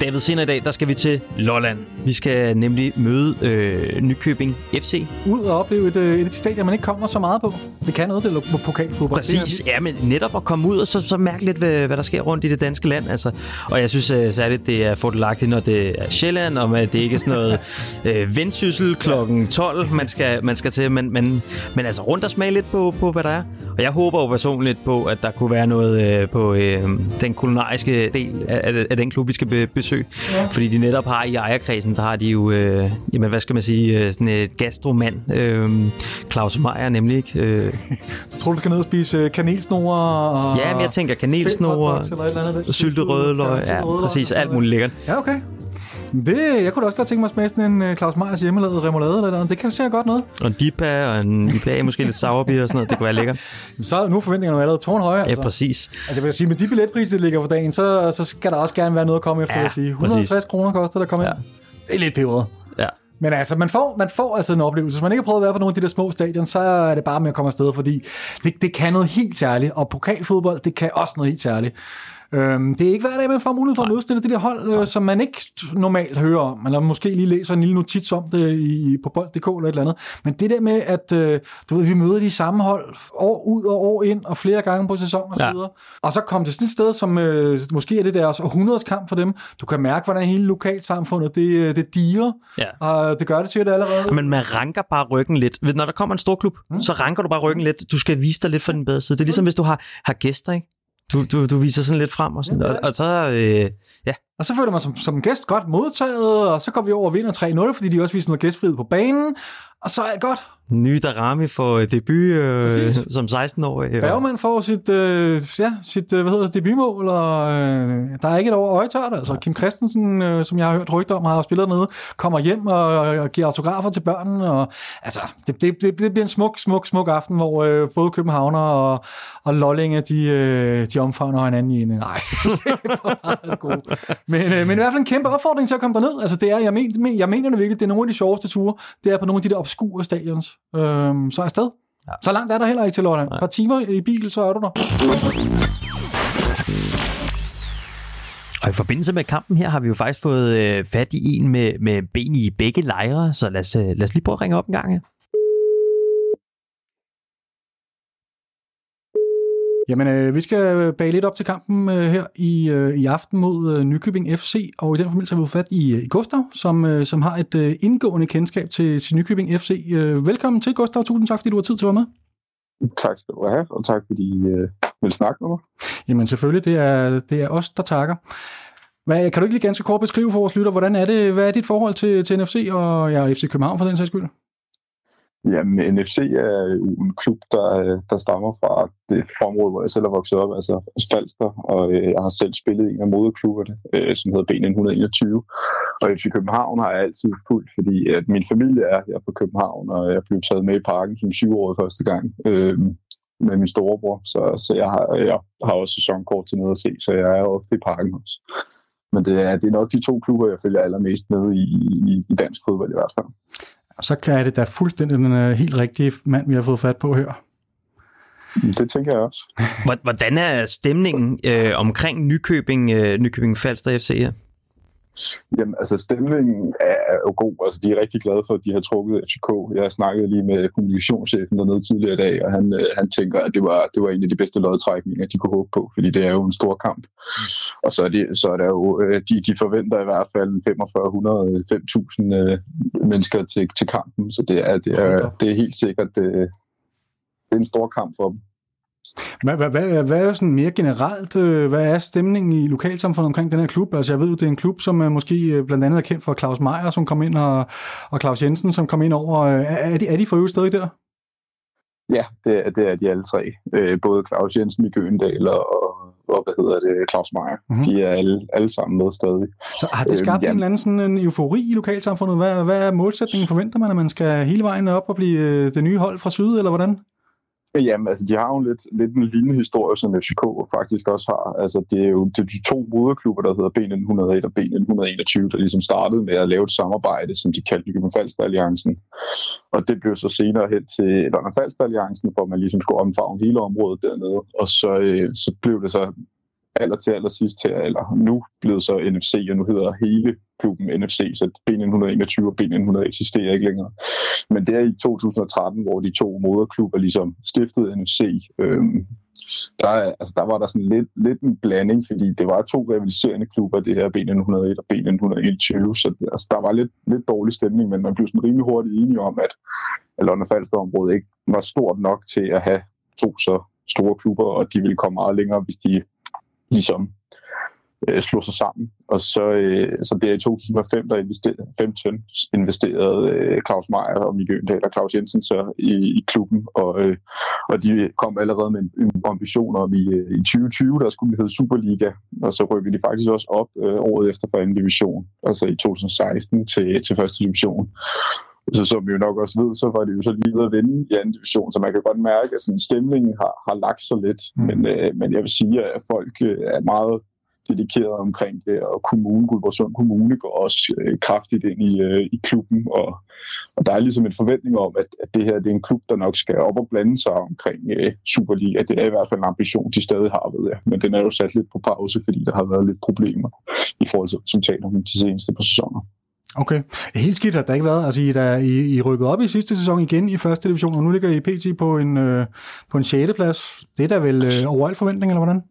David, senere i dag, der skal vi til Lolland. Vi skal nemlig møde øh, Nykøbing FC. Ud og opleve et, øh, et af de stadier, man ikke kommer så meget på. Det kan noget, det er på pokalfodbold. Præcis, ja, men netop at komme ud og så, så mærke lidt, hvad, hvad der sker rundt i det danske land. Altså. Og jeg synes uh, særligt, det er fordelagtigt, når det er Sjælland, og at det ikke er sådan noget øh, vendsyssel klokken 12, man skal, man skal til. Men, men, men altså rundt og smage lidt på, på, hvad der er. Og jeg håber jo personligt på, at der kunne være noget øh, på øh, den kulinariske del af, af den klub, vi skal be- besøge. Ja. Fordi de netop har i ejerkredsen, der har de jo, øh, jamen hvad skal man sige, øh, sådan et gastromand, øh, Claus Meier nemlig, ikke? Øh. Så tror du, du skal ned og spise øh, kanelsnore? Og ja, men jeg tænker kanelsnore, syltet rødløg, ja, præcis, alt muligt lækkert. Ja, okay. Det, jeg kunne da også godt tænke mig at smage sådan en uh, Claus Meyers hjemmelavede remoulade eller noget. Det kan se godt noget. Og en dipa og en IPA, måske lidt sourbeer og sådan noget. Det kunne være lækkert. Så nu er forventningerne allerede tårnhøje. Altså. Ja, præcis. Altså jeg vil sige, med de billetpriser, der ligger for dagen, så, så skal der også gerne være noget at komme efter, ja, jeg sige. 150 kroner koster det at komme ja. ind. Det er lidt peberet. Ja. Men altså, man får, man får altså en oplevelse. Hvis man ikke har prøvet at være på nogle af de der små stadion, så er det bare med at komme afsted, fordi det, det kan noget helt særligt. Og pokalfodbold, det kan også noget helt særligt. Øhm, det er ikke hver dag, man får mulighed for at møde det der hold, øh, som man ikke normalt hører om, eller måske lige læser en lille notits om det i, på bold.dk eller et eller andet. Men det der med, at øh, du ved, vi møder de samme hold år ud og år ind, og flere gange på sæsonen og så videre. Ja. Og så kom det sådan et sted, som øh, måske er det deres århundredes kamp for dem. Du kan mærke, hvordan hele lokalsamfundet, det, øh, det diger, ja. og det gør det sikkert allerede. Men man ranker bare ryggen lidt. Når der kommer en stor klub, hmm. så ranker du bare ryggen lidt. Du skal vise dig lidt for den bedre side. Det er ligesom, hvis du har, har gæster, ikke? Du, du, du viser sådan lidt frem og sådan, ja, og, og så, øh, ja. Og så føler man som, som gæst godt modtaget, og så går vi over og vinder 3-0, fordi de også viser noget gæstfrihed på banen, og så er det godt. Ny Darami får debut øh, som 16-årig. Bergman får sit, øh, ja, sit øh, hvad hedder det, debutmål, og øh, der er ikke et år øjetørt. Altså, Kim Christensen, øh, som jeg har hørt rygter om, har spillet nede, kommer hjem og, og giver autografer til børnene. Og, altså, det, det, det, det bliver en smuk, smuk, smuk aften, hvor øh, både Københavner og, og Lollinge, de, øh, de omfavner hinanden i en... Nej. Men, øh, men i hvert fald en kæmpe opfordring til at komme derned. Altså, det er, jeg, men, jeg mener det virkelig, det er nogle af de sjoveste ture. Det er på nogle af de der obskure stadions. Øhm, så afsted. Ja. Så langt er der heller ikke til Lolland. Et par timer i bil, så er du der. Og i forbindelse med kampen her har vi jo faktisk fået øh, fat i en med, med ben i begge lejre, så lad os, øh, lad os lige prøve at ringe op en gang her. Jamen, øh, vi skal bage lidt op til kampen øh, her i, øh, i aften mod øh, Nykøbing FC, og i den forbindelse har vi fat i, øh, i Gustav, som, øh, som har et øh, indgående kendskab til, til Nykøbing FC. Øh, velkommen til, Gustav. Tusind tak, fordi du har tid til at være med. Tak skal du have, og tak fordi øh, vil snakke med mig. Jamen selvfølgelig, det er, det er os, der takker. Hvad, kan du ikke lige ganske kort beskrive for vores lytter, hvordan er det, hvad er dit forhold til, til NFC og ja, FC København for den sags skyld? Jamen, NFC er jo en klub, der, øh, der stammer fra det område, hvor jeg selv er vokset op, altså Falster, og øh, jeg har selv spillet i en af moderklubberne, øh, som hedder BN 121. Og FC København har jeg altid fulgt, fordi at min familie er her fra København, og jeg blev taget med i parken som syvårig første gang øh, med min storebror, så, så jeg, har, jeg har også sæsonkort til noget at se, så jeg er ofte i parken også. Men det er, det er nok de to klubber, jeg følger allermest med i, i, i dansk fodbold i hvert fald så kan det da fuldstændig den øh, helt rigtige mand, vi har fået fat på her. Det tænker jeg også. Hvordan er stemningen øh, omkring Nykøbing, øh, Nykøbing Falster FC her? Jamen, altså stemningen er jo god. Altså, de er rigtig glade for, at de har trukket FCK. Jeg snakkede lige med kommunikationschefen dernede tidligere i dag, og han, øh, han tænker, at det var, det var en af de bedste lodtrækninger, de kunne håbe på, fordi det er jo en stor kamp. Mm. Og så er, det, så er der jo, øh, de, de forventer i hvert fald 4500-5000 øh, mennesker til, til kampen, så det er, det er, det er helt sikkert, det, det er en stor kamp for dem. Hvad, hvad, hvad, hvad er sådan mere generelt, øh, hvad er stemningen i lokalsamfundet omkring den her klub? Altså jeg ved, det er en klub, som er måske øh, blandt andet er kendt for Claus Meier, som kom ind, og, og Claus Jensen, som kom ind over. Er, er, de, er de for øvrigt stadig der? Ja, det er, det er de alle tre. Både Claus Jensen i Gøendal og, og hvad hedder det, Claus Meier. Mm-hmm. De er alle, alle sammen med stadig. Så har det skabt øh, en eller anden sådan en eufori i lokalsamfundet? Hvad, hvad er målsætningen? Forventer man, at man skal hele vejen op og blive det nye hold fra syd, eller hvordan? Jamen, altså, de har jo lidt, lidt en lignende historie, som FCK faktisk også har. Altså, det er jo det er de to moderklubber, der hedder B101 og B121, der ligesom startede med at lave et samarbejde, som de kaldte Jylland Falster Alliancen. Og det blev så senere hen til London Falster Alliancen, hvor man ligesom skulle omfavne hele området dernede. Og så, øh, så blev det så aller til allersidst her, eller nu blevet så NFC, og nu hedder hele klubben NFC, så B121 og B100 eksisterer ikke længere. Men det er i 2013, hvor de to moderklubber ligesom stiftede NFC. Øhm, der, altså, der var der sådan lidt, lidt en blanding, fordi det var to rivaliserende klubber, det her B901 og B921, så altså, der var lidt, lidt dårlig stemning, men man blev sådan rimelig hurtigt enige om, at, at London Falster-området ikke var stort nok til at have to så store klubber, og de ville komme meget længere, hvis de ligesom øh, slog sig sammen. Og så, øh, så det er i 2005, der investerede, 15 investerede øh, Claus Meier og Mikke Øndal og Claus Jensen så i, i klubben, og, øh, og de kom allerede med en, en ambition om i, øh, i 2020, der skulle hedde Superliga, og så rykkede de faktisk også op øh, året efter for anden division, altså i 2016 til, til første division. Så som vi jo nok også ved, så var det jo så lige ved at vinde i anden division, så man kan godt mærke, at sådan, stemningen har, har lagt sig lidt. Mm. Men, øh, men jeg vil sige, at folk øh, er meget dedikeret omkring det, og kommunen, Guldborgsund Kommune, går også øh, kraftigt ind i, øh, i klubben, og, og der er ligesom en forventning om, at, at det her det er en klub, der nok skal op og blande sig omkring øh, Superliga. Det er i hvert fald en ambition, de stadig har, ved jeg. Men den er jo sat lidt på pause, fordi der har været lidt problemer i forhold til resultaterne de seneste par sæsoner. Okay. Helt skidt har der ikke været. Altså, I, der, I, I rykket op i sidste sæson igen i første division, og nu ligger I PT på en, øh, på en 6. plads. Det er da vel øh, over al forventning, eller hvordan?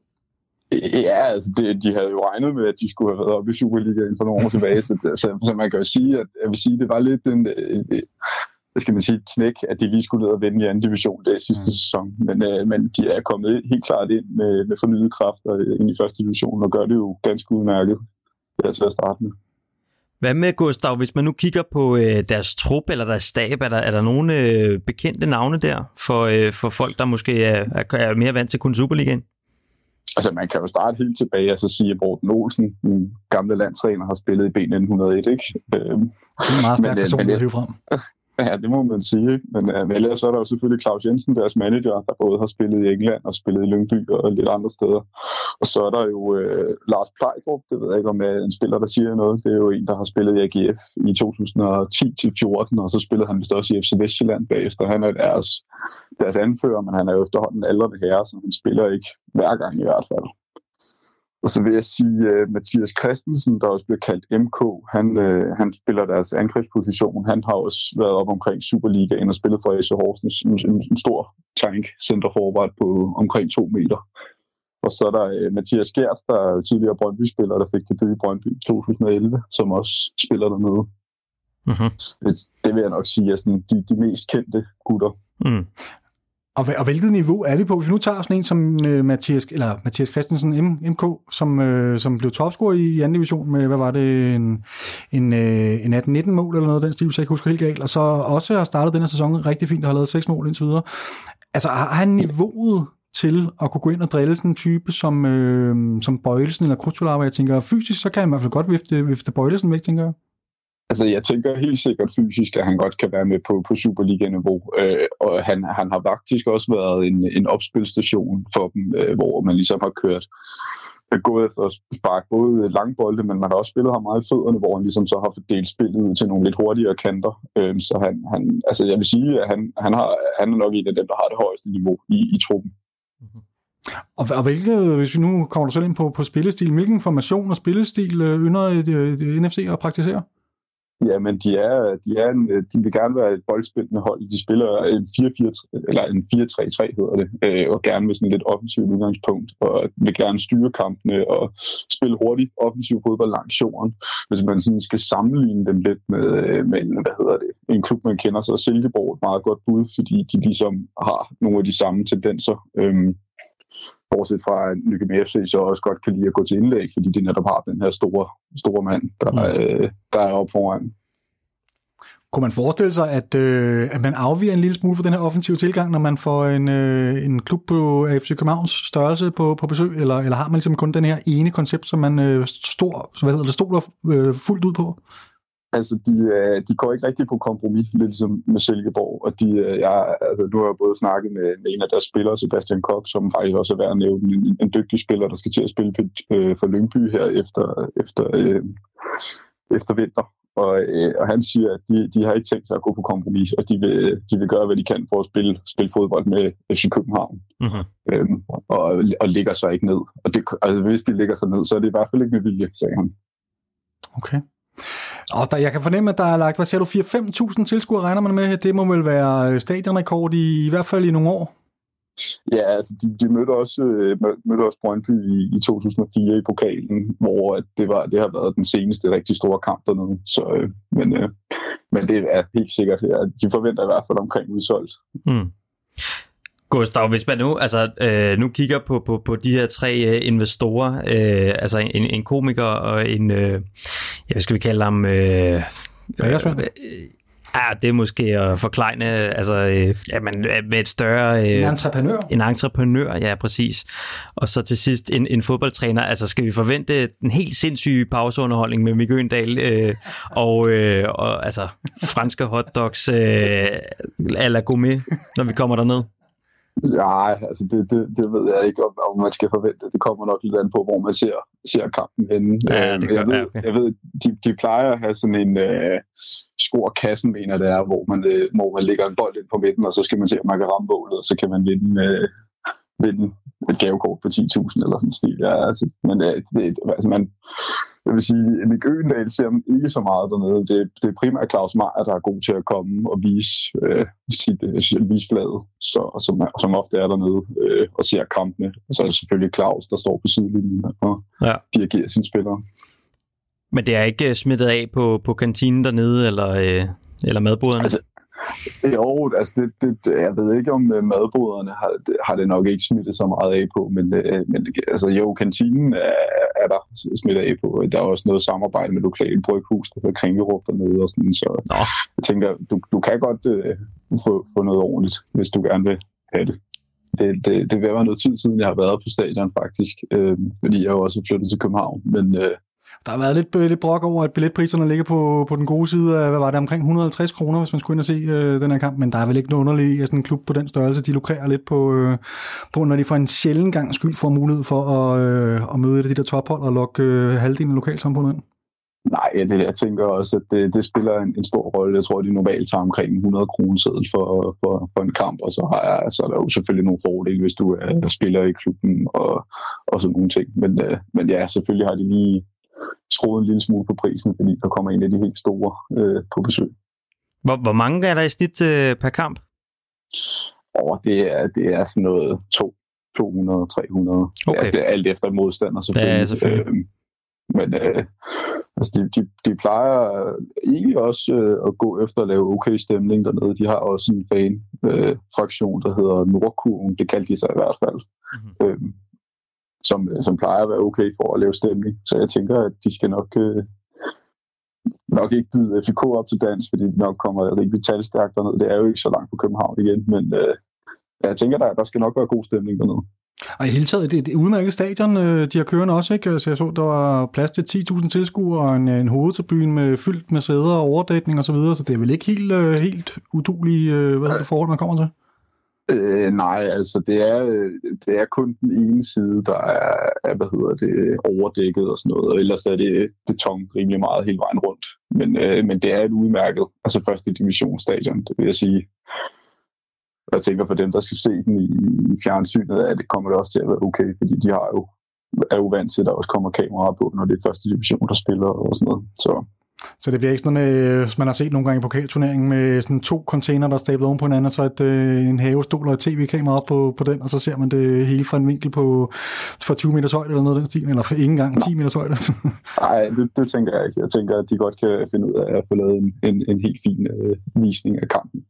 Ja, altså det, de havde jo regnet med, at de skulle have været oppe i Superligaen for nogle år tilbage, så, så, så man kan jo sige, at jeg vil sige, det var lidt en, øh, hvad skal man sige, knæk, at de lige skulle ned og vinde i anden division det sidste mm. sæson. Men, øh, men de er kommet helt klart ind med, med fornyet kraft og ind i første division, og gør det jo ganske udmærket til at starte med. Hvad med, Gustav, hvis man nu kigger på øh, deres trup eller deres stab, er der, er der nogle øh, bekendte navne der for, øh, for folk, der måske er, er mere vant til kun Superligaen? Altså, man kan jo starte helt tilbage og så sige, at Morten Olsen, den gamle landstræner, har spillet i B1901, ikke? Øhm, det er en meget stærk øh, person at hive frem. Ja, det må man sige. Ikke? Men, uh, ellers så er der jo selvfølgelig Claus Jensen, deres manager, der både har spillet i England og spillet i Lyngby og lidt andre steder. Og så er der jo uh, Lars Plejdrup, det ved jeg ikke om er en spiller, der siger noget. Det er jo en, der har spillet i AGF i 2010-14, og så spillede han vist også i FC Vestjylland bagefter. Han er deres, deres anfører, men han er jo efterhånden aldrende herre, så han spiller ikke hver gang i hvert fald. Og så vil jeg sige, at øh, Mathias Christensen, der også bliver kaldt MK, han, uh, han spiller deres angrebsposition. Han har også været op omkring Superligaen og spillet for AC Horsens, en, en, en stor tank center forward på omkring to meter. Og så er der uh, Mathias Gert, der er tidligere Brøndby-spiller, der fik det i Brøndby i 2011, som også spiller dernede. Mm-hmm. Det, det vil jeg nok sige er sådan de, de mest kendte gutter. Mm. Og, og hvilket niveau er vi på? Hvis vi nu tager sådan en som øh, Mathias, eller Mathias Christensen, M, MK, som, øh, som blev topscorer i, i anden division med, hvad var det, en, en, øh, en 18-19 mål eller noget den stil, hvis jeg ikke husker helt galt, og så også har startet den her sæson rigtig fint og har lavet seks mål indtil videre. Altså har han niveauet til at kunne gå ind og drille sådan en type som, øh, som Bøjelsen eller Krutulava, jeg tænker, fysisk, så kan han i hvert fald godt vifte, vifte Bøjelsen væk, tænker jeg. Altså, jeg tænker helt sikkert fysisk, at han godt kan være med på, på Superliga-niveau. Øh, og han, han har faktisk også været en, en opspilstation for dem, øh, hvor man ligesom har kørt gået efter at sparke både langbolde, men man har også spillet ham meget i fødderne, hvor han ligesom så har fordelt spillet ud til nogle lidt hurtigere kanter. Øh, så han, han, altså jeg vil sige, at han, han, har, han er nok en af dem, der har det højeste niveau i, i truppen. Mm-hmm. Og, og hvilke, hvis vi nu kommer du selv ind på, på spillestil, hvilken formation og spillestil øh, ynder øh, øh, et, et, et NFC at praktisere? Ja, men de er, de er en, øh, de vil gerne være et boldspillende hold. De spiller en 4-4, eller en 4-3-3 hedder det, øh, og gerne med sådan lidt offensivt udgangspunkt, og vil gerne styre kampene og spille hurtigt offensiv fodbold langs jorden. Hvis man sådan skal sammenligne dem lidt med, øh, med hvad hedder det, en klub, man kender, så er Silkeborg et meget godt bud, fordi de ligesom har nogle af de samme tendenser. Øhm, bortset fra at Nykøbing FC så også godt kan lide at gå til indlæg, fordi de netop har den her store, store mand, der, mm. øh, der er oppe foran. Kunne man forestille sig, at, øh, at man afviger en lille smule fra den her offensive tilgang, når man får en, øh, en klub på FC Københavns størrelse på, på besøg, eller, eller har man ligesom kun den her ene koncept, som man øh, stor, hvad hedder det, stoler øh, fuldt ud på? Altså, de, øh, de går ikke rigtig på kompromis, lidt ligesom med Silkeborg. Og de, øh, jeg, altså, nu har jeg både snakket med, med en af deres spillere, Sebastian Kok, som faktisk også er værd at nævne, en, en dygtig spiller, der skal til at spille for, øh, for Lyngby her efter, efter, øh, efter vinter. Og, øh, og han siger, at de, de har ikke tænkt sig at gå på kompromis, og de vil, de vil gøre, hvad de kan for at spille, spille fodbold med FC København. Mm-hmm. Øhm, og, og ligger sig ikke ned. Og det, altså, hvis de ligger sig ned, så er det i hvert fald ikke med vilje, sagde han. Okay. Og der, jeg kan fornemme, at der er lagt, hvad siger du, 4-5.000 tilskuere regner man med. Det må vel være øh, stadionrekord i, i hvert fald i nogle år. Ja, altså de, de mødte også øh, mødte også Brøndby i, i 2004 i pokalen, hvor at det var det har været den seneste rigtig store kamp dernede. Så, øh, men, men det er helt sikkert, at de forventer i hvert fald omkring udsolgt. Mm. Gustav, hvis man nu, altså, øh, nu kigger på, på, på de her tre øh, investorer, øh, altså en, en komiker og en, øh, ja, hvad skal vi kalde ham? Øh, Bagersvend? øh, Ja, det er måske at forklejne, altså, øh, ja, men med et større... Øh, En entreprenør. en entreprenør, ja, præcis. Og så til sidst en, en fodboldtræner. Altså, skal vi forvente en helt sindssyg pauseunderholdning med Mikke Øndal øh, og, øh, og altså, franske hotdogs øh, à la gourmet, når vi kommer derned? Ja, altså det, det, det ved jeg ikke, om, om man skal forvente. Det kommer nok lidt an på, hvor man ser, ser kampen henne. Ja, Øh, det gør- jeg, ved, ja, okay. jeg ved, de, de plejer at have sådan en øh, score kassen, mener det er, hvor man, øh, hvor man lægger en bold ind på midten, og så skal man se, om man kan ramme bålet, og så kan man vinde, øh, vinde et gavekort på 10.000 eller sådan en stil. Ja, altså, men øh, det, altså, man, jeg vil sige, Mick Øgendal ser man ikke så meget dernede. Det, det er primært Claus Meier, der er god til at komme og vise, øh, sit, øh, vise fladet, så, som, som ofte er dernede øh, og ser kampene. Og så er det selvfølgelig Claus, der står på sidelinjen og Ja. dirigerer sine spillere. Men det er ikke øh, smittet af på, på kantinen dernede, eller, øh, eller madboderne? Altså, Jo, altså det, det, jeg ved ikke, om øh, madboderne har, det, har det nok ikke smittet så meget af på, men, øh, men det, altså, jo, kantinen er, er der smittet af på. Der er også noget samarbejde med lokale bryghus, der hedder Kringerup dernede og sådan, så Nå. jeg tænker, du, du kan godt øh, få, få noget ordentligt, hvis du gerne vil have det. Det, det, det vil være noget tid siden, jeg har været på stadion faktisk, øh, fordi jeg jo også flyttet til København, men øh, der har været lidt, øh, lidt brok over, at billetpriserne ligger på, på den gode side af, hvad var det, omkring 150 kroner, hvis man skulle ind og se øh, den her kamp. Men der er vel ikke noget underligt i, at sådan en klub på den størrelse, de lukrerer lidt på, øh, på når de for en sjælden gang skyld får mulighed for at, øh, at møde et af de der tophold og lokke øh, halvdelen af lokalsamfundet ind. Nej, det, jeg tænker også, at det, det spiller en, en stor rolle. Jeg tror, de normalt tager omkring 100 kroner seddel for, for, for en kamp, og så, har jeg, så er der jo selvfølgelig nogle fordele, hvis du er spiller i klubben og, og sådan nogle ting. Men, øh, men ja, selvfølgelig har de lige skruet en lille smule på prisen, fordi der kommer en af de helt store øh, på besøg. Hvor, hvor mange er der i snit øh, per kamp? Og det er, det er sådan noget to, 200, 300. Okay. Ja, det er alt efter modstander selvfølgelig. Ja, selvfølgelig. Øhm, men øh, altså de, de, de plejer egentlig også øh, at gå efter at lave okay stemning dernede. De har også en fan-fraktion, der hedder Nordkurven. Det kaldte de sig i hvert fald. Mhm. Øhm, som, som plejer at være okay for at lave stemning. Så jeg tænker, at de skal nok, øh, nok ikke byde FCK op til dans, fordi de nok kommer rigtig talstærkt derned. Det er jo ikke så langt på København igen, men øh, jeg tænker, der, der skal nok være god stemning dernede. Og i hele taget, det er et udmærket stadion, øh, de har kørende også, ikke? Så jeg så, der var plads til 10.000 tilskuere og en, en hovedtribune med, fyldt med sæder og overdækning og så videre, så det er vel ikke helt, øh, helt udulige øh, hvad hedder det, forhold, man kommer til? Øh, nej, altså det er, øh, det er kun den ene side, der er, er hvad hedder det, overdækket og sådan noget, og ellers er det beton rimelig meget hele vejen rundt. Men, øh, men det er et udmærket, altså første divisionsstadion, det vil jeg sige. Jeg tænker for dem, der skal se den i, i fjernsynet, at det kommer det også til at være okay, fordi de har jo, er jo vant til, at der også kommer kameraer på, når det er første division, der spiller og sådan noget. Så så det bliver ikke sådan noget med, som man har set nogle gange i pokalturneringen, med sådan to container, der er stablet oven på hinanden, og så et, øh, en havestol og et tv-kamera op på, på den, og så ser man det hele fra en vinkel på for 20 meters højde eller noget af den stil, eller for ikke engang 10 meters højde. nej, det, det tænker jeg ikke. Jeg tænker, at de godt kan finde ud af at få lavet en, en, en helt fin øh, visning af kampen.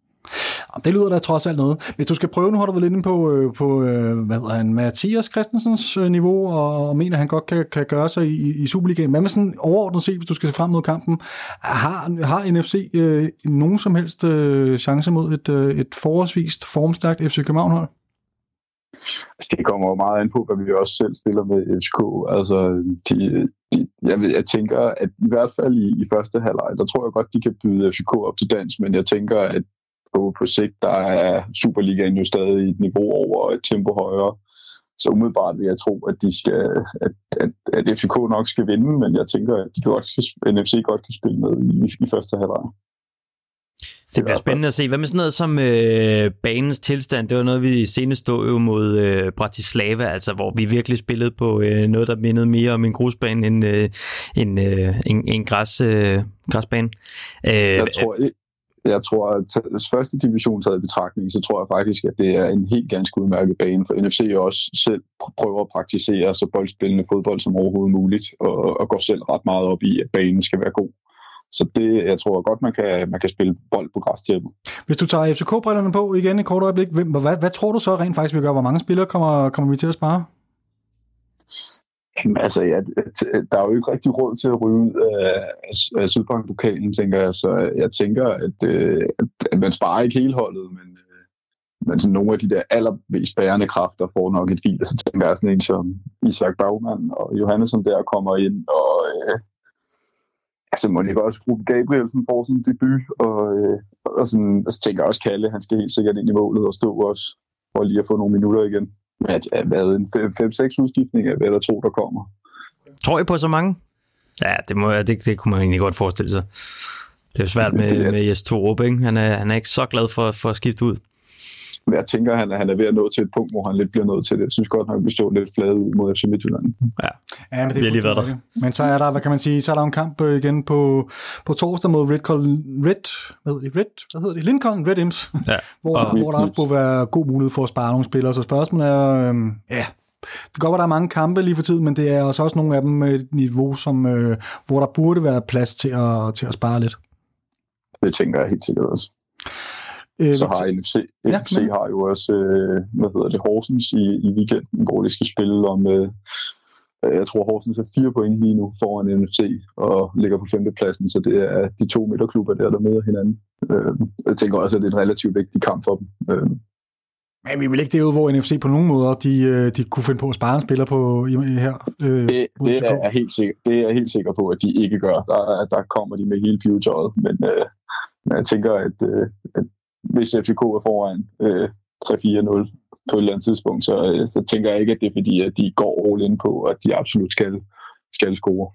Det lyder da trods alt noget. Hvis du skal prøve, nu har du været inde på, øh, på øh, hvad hedder han, Mathias Christensens øh, niveau, og, og mener, at han godt kan, kan gøre sig i, i Superligaen. Hvad med sådan overordnet set, hvis du skal se frem mod kampen? Har, har NFC øh, nogen som helst øh, chance mod et, øh, et forholdsvist formstærkt FC København-hold? Altså, det kommer jo meget an på, hvad vi også selv stiller med FCK. Altså, de, de, jeg, ved, jeg tænker, at i hvert fald i, i første halvleg, der tror jeg godt, de kan byde FCK op til dans, men jeg tænker, at på, på sigt, der er Superligaen jo stadig et niveau over et tempo højere. så umiddelbart vil jeg tro, at, de skal, at, at, at FCK nok skal vinde, men jeg tænker, at de godt skal, NFC godt kan spille med i, i første halvleg. Det bliver spændende at se. Hvad med sådan noget som øh, banens tilstand? Det var noget, vi senest stod jo mod øh, Bratislava, altså hvor vi virkelig spillede på øh, noget, der mindede mere om en grusbane end øh, en, øh, en, en græs, øh, græsbane. Øh, jeg tror, jeg tror, at første division taget i betragtning, så tror jeg faktisk, at det er en helt ganske udmærket bane, for NFC også selv prøver at praktisere så boldspillende fodbold som overhovedet muligt, og, og går selv ret meget op i, at banen skal være god. Så det, jeg tror godt, man kan, man kan spille bold på græs græstæppet. Hvis du tager FCK-brillerne på igen et kort øjeblik, hvad, hvad, hvad tror du så rent faktisk vi gør? Hvor mange spillere kommer, kommer vi til at spare? Jamen, altså, ja, der er jo ikke rigtig råd til at ryge ud af, af Sydbank-pokalen, tænker jeg. Så jeg tænker, at, øh, at man sparer ikke hele holdet, men, øh, men sådan nogle af de der allermest bærende kræfter får nok et fil. Altså, så tænker jeg sådan en som Isak Bagman og Johannesson der kommer ind, og øh, altså må ikke også gruppe Gabrielsen får sin debut, og, øh, og, sådan, og så tænker jeg også Kalle, han skal helt sikkert ind i målet og stå også, for lige at få nogle minutter igen. At, at hvad, en 5-6 udskiftning af, hvad der tror, der kommer. Tror I på så mange? Ja, det, må, det, det kunne man egentlig godt forestille sig. Det er svært med, med Jes Torup, ikke? Han er, han er ikke så glad for, for at skifte ud jeg tænker, at han, han er ved at nå til et punkt, hvor han lidt bliver nødt til det. Jeg synes godt nok, vi står lidt flade ud mod FC Midtjylland. Ja, ja men det er lige været der. Men så er der, hvad kan man sige, så er der en kamp øh, igen på, på torsdag mod Red, Col- Red, hvad hedder det, Red, hvad hedder det, Lincoln Red Imps, ja. hvor, og, hvor der også burde være god mulighed for at spare nogle spillere. Så spørgsmålet er, øh, ja, det kan godt være, der er mange kampe lige for tiden, men det er også, også nogle af dem med et niveau, som, øh, hvor der burde være plads til at, til at spare lidt. Det tænker jeg helt sikkert også. Øh, så har NFC, ja, NFC har jo også, øh, hvad hedder det, Horsens i, i weekenden, hvor de skal spille om, øh, jeg tror Horsens er fire point lige nu foran NFC og ligger på femtepladsen, så det er de to midterklubber der, der møder hinanden. Øh, jeg tænker også, at det er en relativt vigtig kamp for dem. Øh, men vi vil ikke derude, hvor NFC på nogen måder, de, øh, de kunne finde på at spare en spiller på her. Øh, det, det, er helt sikker, det er jeg helt sikker på, at de ikke gør. Der, der kommer de med hele futuret, men, øh, men jeg tænker, at, øh, at hvis FCK er foran øh, 3-4-0 på et eller andet tidspunkt, så, øh, så tænker jeg ikke, at det er fordi, at de går all in på, at de absolut skal, skal score.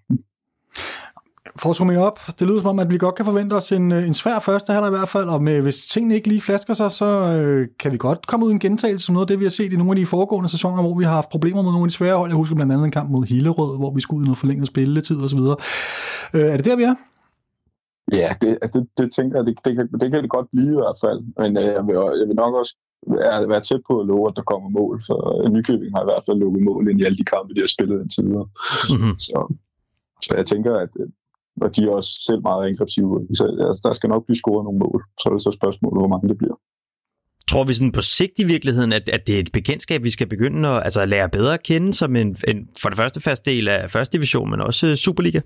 For at summe op, det lyder som om, at vi godt kan forvente os en, øh, en svær første halvleg i hvert fald, og med, hvis tingene ikke lige flasker sig, så øh, kan vi godt komme ud i en gentagelse som noget af det, vi har set i nogle af de foregående sæsoner, hvor vi har haft problemer med nogle af de svære hold. Jeg husker blandt andet en kamp mod Hillerød, hvor vi skulle ud i noget forlænget spilletid osv. Øh, er det der, vi er? Ja, det, altså, det, det tænker jeg, det, det, kan, det kan det godt blive i hvert fald. Men øh, jeg, vil, jeg vil nok også være, være tæt på at love, at der kommer mål. For øh, Nykøbing har i hvert fald lukket mål ind i alle de kampe, de har spillet indtil videre. Mm-hmm. Så, så jeg tænker, at og de er også selv meget aggressive. Så altså, der skal nok blive scoret nogle mål. Så er det så spørgsmålet, hvor mange det bliver. Tror vi sådan på sigt i virkeligheden, at, at det er et bekendtskab, vi skal begynde at altså, lære bedre at kende som en, en for det første fast del af første division, men også Superliga?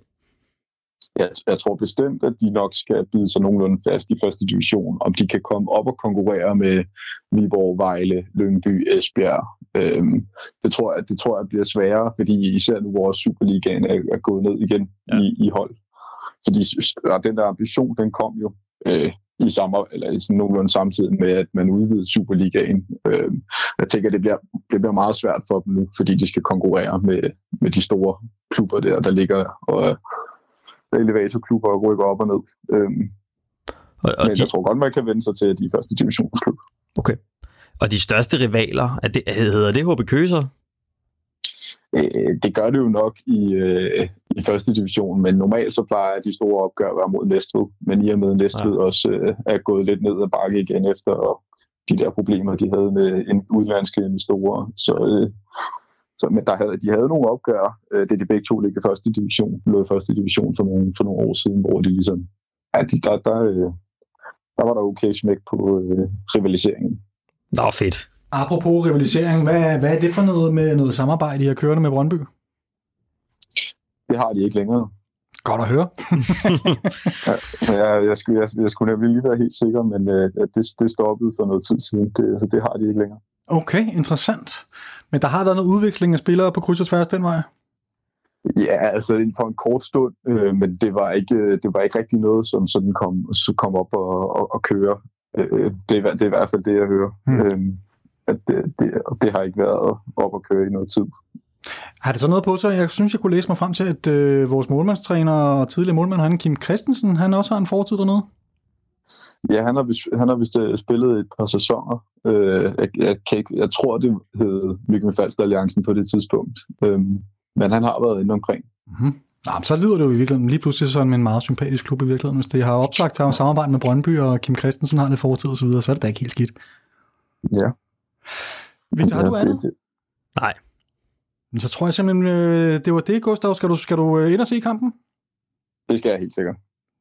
Jeg, jeg tror bestemt, at de nok skal bide sig nogenlunde fast i første division. Om de kan komme op og konkurrere med Viborg, Vejle, Lyngby, Esbjerg. Øhm, det, tror jeg, det tror jeg bliver sværere, fordi især nu vores Superligaen er, er gået ned igen ja. i, i hold. Fordi den der ambition, den kom jo øh, i samme, eller i sådan nogenlunde samtidig med, at man udvidede Superligaen. Øh, jeg tænker, det bliver, det bliver meget svært for dem nu, fordi de skal konkurrere med, med de store klubber der, der ligger og elevatorklubber og rykker op og ned. Øhm, og, og men de... jeg tror godt, man kan vende sig til, at de er første divisionsklub. Okay. Og de største rivaler, er det, hedder det HB Køser? Øh, det gør det jo nok i, øh, i første division, men normalt så plejer de store opgør at være mod Næstved. Men i og med Næstved ja. også øh, er gået lidt ned ad bakke igen efter de der problemer, de havde med en udlandske investorer. Så, øh, så, men der havde, de havde nogle opgør, øh, det de begge to ligger i første division, lå i første division for nogle, for nogle år siden, hvor de ligesom, ja, de, der, der, øh, der var der okay smæk på øh, rivaliseringen. Nå, fedt. Apropos rivalisering, hvad, hvad er det for noget med noget samarbejde, I har kørende med Brøndby? Det har de ikke længere. Godt at høre. ja, jeg, jeg, skulle, jeg, jeg skulle nemlig lige være helt sikker, men øh, det, det stoppede for noget tid siden, det, så det har de ikke længere. Okay, interessant. Men der har været noget udvikling af spillere på kryds og tværs den vej? Ja, altså for en kort stund, øh, men det var ikke det var ikke rigtig noget, som sådan kom, så kom op og, og, og køre. Øh, det, er, det er i hvert fald det, jeg hører. Hmm. Øh, at det, det, det har ikke været op at køre i noget tid. Har det så noget på sig? Jeg synes, jeg kunne læse mig frem til, at øh, vores målmandstræner og tidligere målmand, han Kim Christensen, han også har en fortid dernede. Ja, han har vist, han har vist øh, spillet et par sæsoner. Øh, jeg, jeg, kan ikke, jeg tror, det hed Mikkel Falster Alliancen på det tidspunkt. Øh, men han har været inde omkring. Mm-hmm. Nå, så lyder det jo i virkeligheden lige pludselig sådan med en meget sympatisk klub i virkeligheden. Hvis det har opsagt at samarbejde med Brøndby, og Kim Christensen har det fortid og så videre, så er det da ikke helt skidt. Ja. Victor, har ja, du andet? Det, det. Nej. Men så tror jeg simpelthen, øh, det var det, Gustav. Skal du, skal du øh, ind og se kampen? det skal jeg helt sikkert.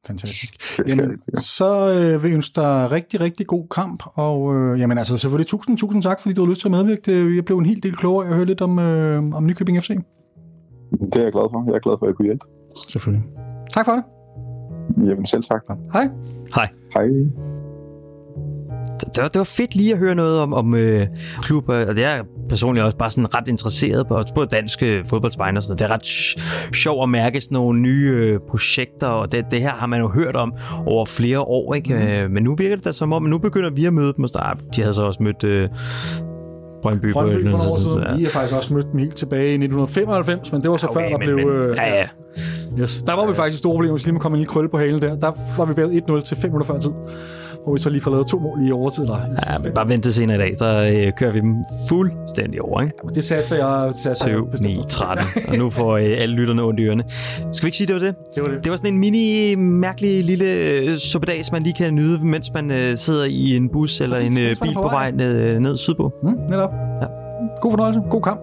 Fantastisk. Jeg Jamen, så øh, vil jeg ønske dig rigtig, rigtig god kamp, og øh, jamen altså selvfølgelig tusind, tusind tak, fordi du har lyst til at medvirke. Jeg blev en hel del klogere at høre lidt om, øh, om Nykøbing FC. Det er jeg glad for. Jeg er glad for, at jeg kunne hjælpe. Selvfølgelig. Tak for det. Jamen selv tak. Hej. Hej. Hej. Det var, det var fedt lige at høre noget om, om øh, klubber, og det er jeg personligt også bare sådan ret interesseret på, også på danske fodboldsvegne og sådan noget. Det er ret sj- sjovt at mærke sådan nogle nye øh, projekter, og det, det her har man jo hørt om over flere år, ikke? Mm. Men nu virker det da som om, nu begynder vi at møde dem, og så, ah, de havde så også mødt øh, Brøndby, på Brøndby eller for år siden. Vi har faktisk også mødt dem helt tilbage i 1995, men det var så Okay, før, der men- blev... men- Øh, ja, ja. Yes. Der var vi faktisk i store problemer, hvis lige må komme en lille krølle på halen der. Der var vi bagud 1-0 til 5 minutter før tid. Hvor vi så lige får lavet to mål i overtid. Eller, Ja, men bare vent til senere i dag, så øh, kører vi dem fuldstændig over, ikke? det satser jeg, satser jeg 7, bestemt 9, på. 13. Og nu får øh, alle lytterne ondt i ørerne. Skal vi ikke sige, det var det? Det var det. Det var sådan en mini, mærkelig lille øh, suppedags, man lige kan nyde, mens man øh, sidder i en bus eller Præcis, en øh, bil på på vej. vej ned, ned sydpå. Mm, netop. Ja. God fornøjelse. God kamp.